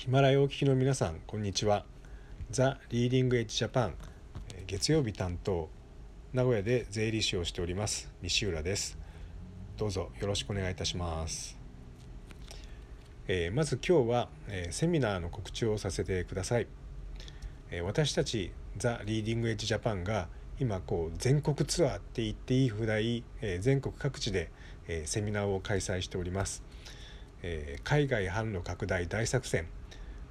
ヒマラヤお聞きの皆さんこんにちは。ザ・リーディング・エッジ・ジャパン月曜日担当名古屋で税理士をしております西浦です。どうぞよろしくお願いいたします、えー、まず今日は、えー、セミナーの告知をさせてください、えー、私たちザ・リーディング・エッジ・ジャパンが今こう全国ツアーって言っていいぐらい、え全国各地で、えセミナーを開催しております、え海外販路拡大大作戦。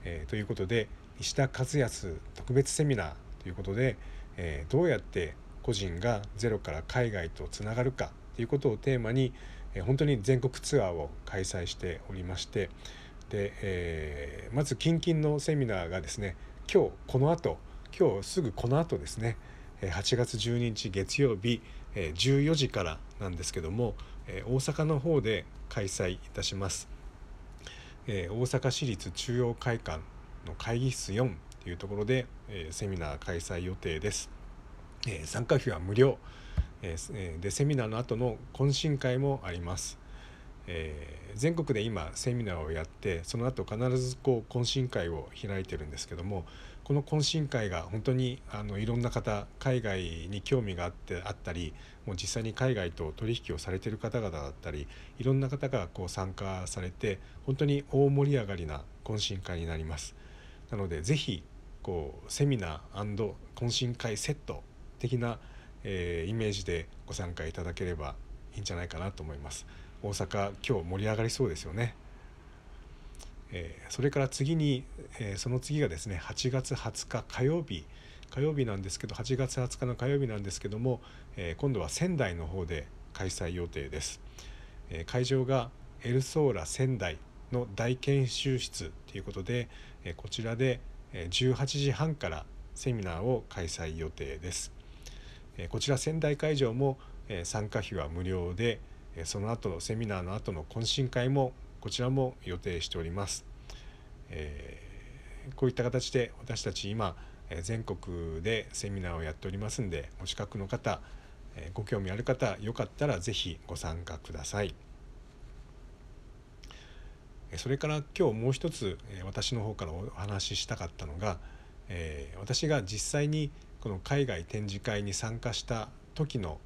えー、ということで石田和康特別セミナーということで、えー、どうやって個人がゼロから海外とつながるかということをテーマに、えー、本当に全国ツアーを開催しておりましてで、えー、まず近々のセミナーがですね今日この後今日すぐこの後ですね8月12日月曜日14時からなんですけども大阪の方で開催いたします。えー、大阪市立中央会館の会議室4というところで、えー、セミナー開催予定です。えー、参加費は無料、えー、でセミナーの後の懇親会もあります。えー、全国で今セミナーをやってその後必ずこう懇親会を開いてるんですけどもこの懇親会が本当にあのいろんな方海外に興味があってあったりもう実際に海外と取引をされている方々だったりいろんな方がこう参加されて本当に大盛り上がりな懇親会になります。なのでぜひこうセミナー懇親会セット的な、えー、イメージでご参加いただければいいんじゃないかなと思います。大阪今日盛り上がりそうですよね。それから次に、その次がですね8月20日火曜日。火曜日なんですけど8月20日の火曜日なんですけども、今度は仙台の方で開催予定です、会場がエルソーラ仙台の大研修室ということで、こちらで18時半からセミナーを開催予定です、こちら仙台会場も、参加費は無料でその後セミナーの後の懇親会もこちらも予定しております。えー、こういった形で私たち今全国でセミナーをやっておりますんでお近くの方ご興味ある方よかったら是非ご参加ください。それから今日もう一つ私の方からお話ししたかったのが私が実際にこの海外展示会に参加した時の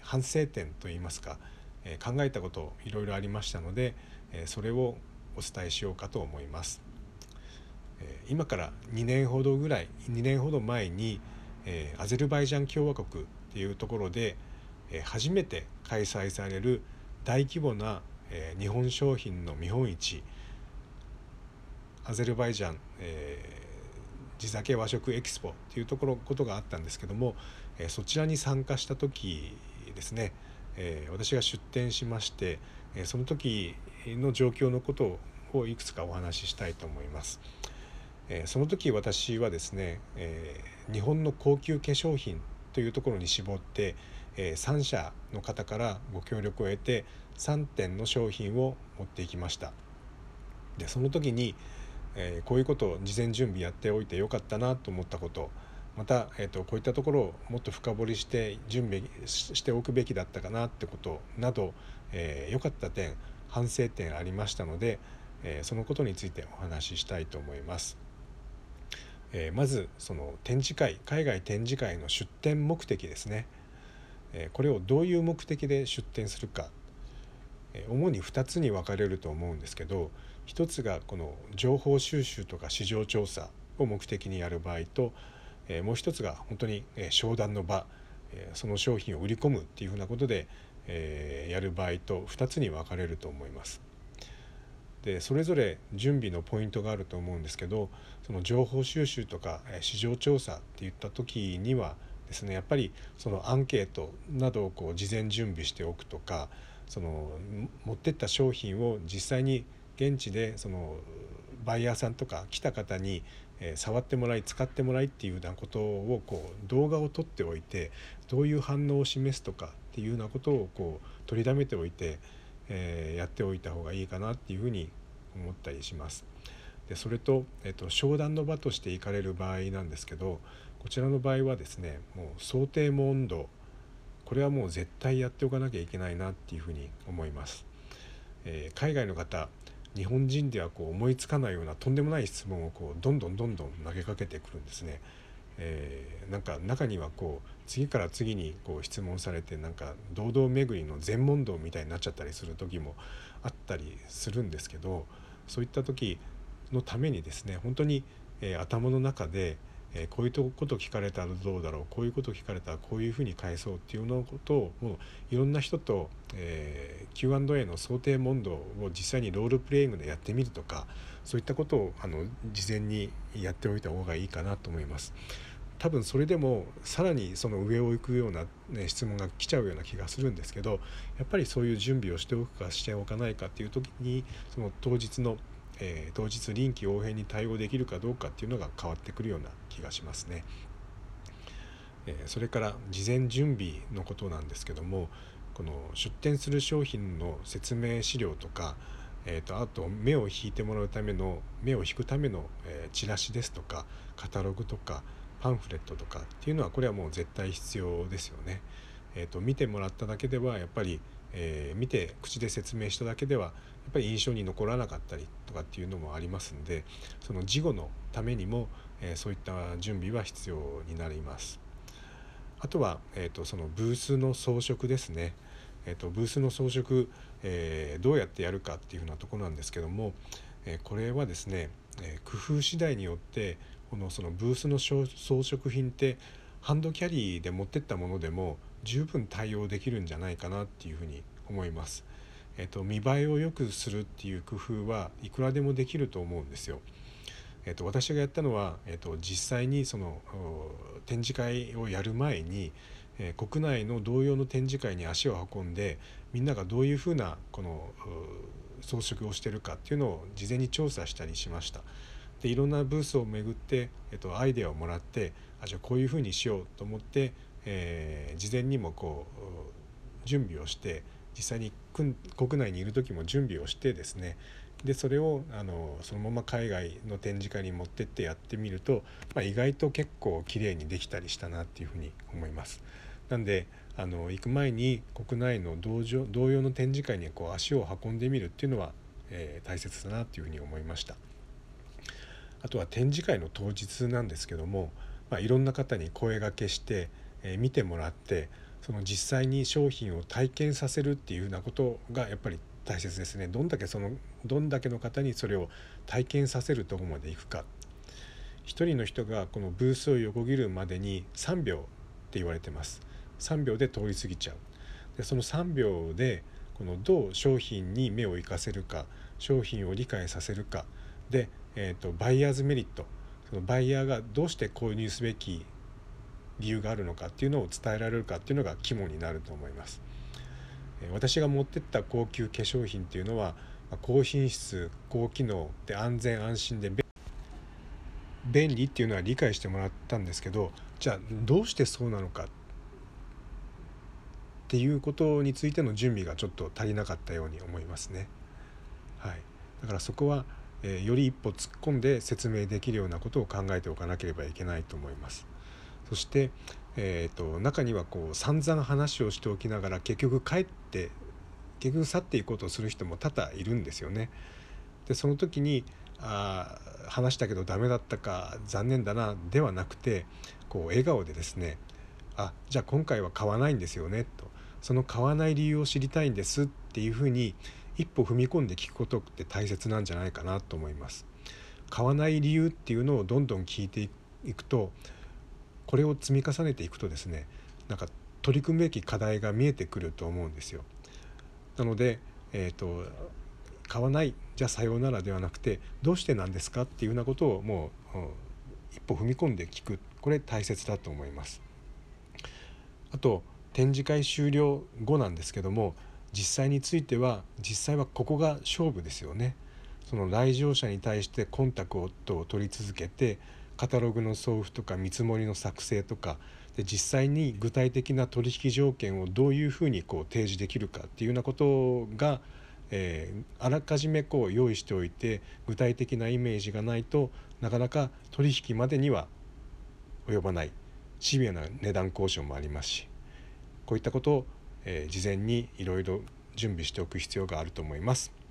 反省点といいますかえ考えたこといろいろありましたので、えそれをお伝えしようかと思います。え今から2年ほどぐらい2年ほど前に、えアゼルバイジャン共和国っていうところで、え初めて開催される大規模な、え日本商品の見本市アゼルバイジャン、え、地酒和食エキスポっていうところことがあったんですけども、えそちらに参加した時ですね、え、私が出展しまして、えその時の状況のことをいくつかお話ししたいと思います。えその時私はですね、え日本の高級化粧品というところに絞って、え3社の方からご協力を得て3点の商品を持っていきました。でその時に、えこういうことを事前準備やっておいてよかったなと思ったことまた、えーと、こういったところをもっと深掘りして準備しておくべきだったかなってことなど良、えー、かった点反省点ありましたので、えー、そのことについてお話ししたいと思います。えー、まずその展示会海外展示会の出展目的ですね、えこれをどういう目的で出展するか、え主に2つに分かれると思うんですけど1つがこの情報収集とか市場調査を目的にやる場合とえもう一つが本当に、え商談の場、えその商品を売り込むっていうふうなことで、えやる場合と2つに分かれると思います。でそれぞれ準備のポイントがあると思うんですけどその情報収集とか市場調査っていった時にはですねやっぱりそのアンケートなどをこう事前準備しておくとかその持ってった商品を実際に現地でそのバイヤーさんとか来た方にえ触ってもらい使ってもらいっていうようなことをこう動画を撮っておいてどういう反応を示すとかっていうようなことをこう取りだめておいて、えー、やっておいた方がいいかなっていうふうに思ったりします。でそれと、えっと、商談の場として行かれる場合なんですけどこちらの場合はですねもう想定問答これはもう絶対やっておかなきゃいけないなっていうふうに思います。えー、海外の方日本人ではこう思いつかないようなとんでもない質問をこうどんどんどんどん投げかけてくるんですね。えー、なんか中にはこう次から次にこう質問されてなんか堂々巡りの全問答みたいになっちゃったりする時もあったりするんですけどそういった時のためにですね本当に、えー、頭の中で、えー、こういうこと聞かれたらどうだろうこういうこと聞かれたらこういうふうに返そうっていうのことをもういろんな人と、えー、Q&A の想定問答を実際にロールプレイングでやってみるとかそういったことをあの事前にやっておいた方がいいかなと思います。多分それでもさらにその上を行くような、ね、質問が来ちゃうような気がするんですけどやっぱりそういう準備をしておくかしておかないかっていう時にその当日の、えー、当日臨機応変に対応できるかどうかっていうのが変わってくるような気がしますね。えー、それから事前準備のことなんですけどもこの出店する商品の説明資料とかえーと、あと目を引いてもらうための目を引くための、えー、チラシですとかカタログとかパンフレットとかっていうのはこれはもう絶対必要ですよね。えーと、見てもらっただけではやっぱり、えー、見て口で説明しただけではぱり印象に残らなかったりとかっていうのもありますんでその事後のためにも、えー、そういった準備は必要になります。あとは、えーと、そのブースの装飾ですね。えーと、ブースの装飾、えー、どうやってやるかっていうふうなところなんですけども、えこれはですね、え工夫次第によってこのそのブースの装飾品ってハンドキャリーで持ってったものでも十分対応できるんじゃないかなっていうふうに思います。えっと、見栄えを良くするっていう工夫はいくらでもできると思うんですよ。えっと、私がやったのは、えっと、実際にその展示会をやる前に、えー、国内の同様の展示会に足を運んでみんながどういうふうなこの装飾をしてるかっていうのを事前に調査したりしました。でいろんなブースを巡って、えっと、アイデアをもらってあじゃあこういうふうにしようと思って、えー、事前にもこう準備をして実際に国内にいる時も準備をしてですねでそれをあのそのまま海外の展示会に持ってってやってみると、まあ、意外と結構綺麗にできたりしたなっていうふうに思います。なんであの行く前に国内の同同様の展示会にこう足を運んでみるっていうのは、えー、大切だなっていうふうに思いました。あとは展示会の当日なんですけども、まあ、いろんな方に声がけして、えー、見てもらってその実際に商品を体験させるっていうようなことがやっぱり大切ですね。どんだけそのどんだけの方にそれを体験させるとこまでいくか。一人の人がこのブースを横切るまでに3秒って言われてます。3秒で通り過ぎちゃう。でその3秒でこのどう商品に目を行かせるか商品を理解させるか。でえーと、バイヤーズメリット。そのバイヤーがどうして購入すべき理由があるのかっていうのを伝えられるかっていうのが肝になると思います。私が持ってった高級化粧品っていうのは高品質高機能で安全安心で便利っていうのは理解してもらったんですけどじゃあどうしてそうなのかっていうことについての準備がちょっと足りなかったように思いますね。はい、だからそこはえ、より一歩突っ込んで説明できるようなことを考えておかなければいけないと思います。そして、えーと、中にはこう散々話をしておきながら結局帰って結局去っていこうとする人も多々いるんですよね。でその時にあ話したけどダメだったか残念だなではなくてこう笑顔でですねあじゃあ今回は買わないんですよねとその買わない理由を知りたいんですっていうふうに一歩踏み込んで聞くことって大切なんじゃないかなと思います。買わない理由っていうのをどんどん聞いていくとこれを積み重ねていくとですねなんか取り組むべき課題が見えてくると思うんですよ。なので、えーと、買わないじゃあさようならではなくてどうしてなんですかっていうようなことをもう、うん、一歩踏み込んで聞くこれ大切だと思います。あと展示会終了後なんですけども実際については実際はここが勝負ですよね。その来場者に対してコンタクトを取り続けてカタログの送付とか見積もりの作成とかで実際に具体的な取引条件をどういうふうにこう提示できるかっていうようなことが、えー、あらかじめこう用意しておいて具体的なイメージがないとなかなか取引までには及ばないシビアな値段交渉もありますしこういったことをえー、事前にいろいろ準備しておく必要があると思います。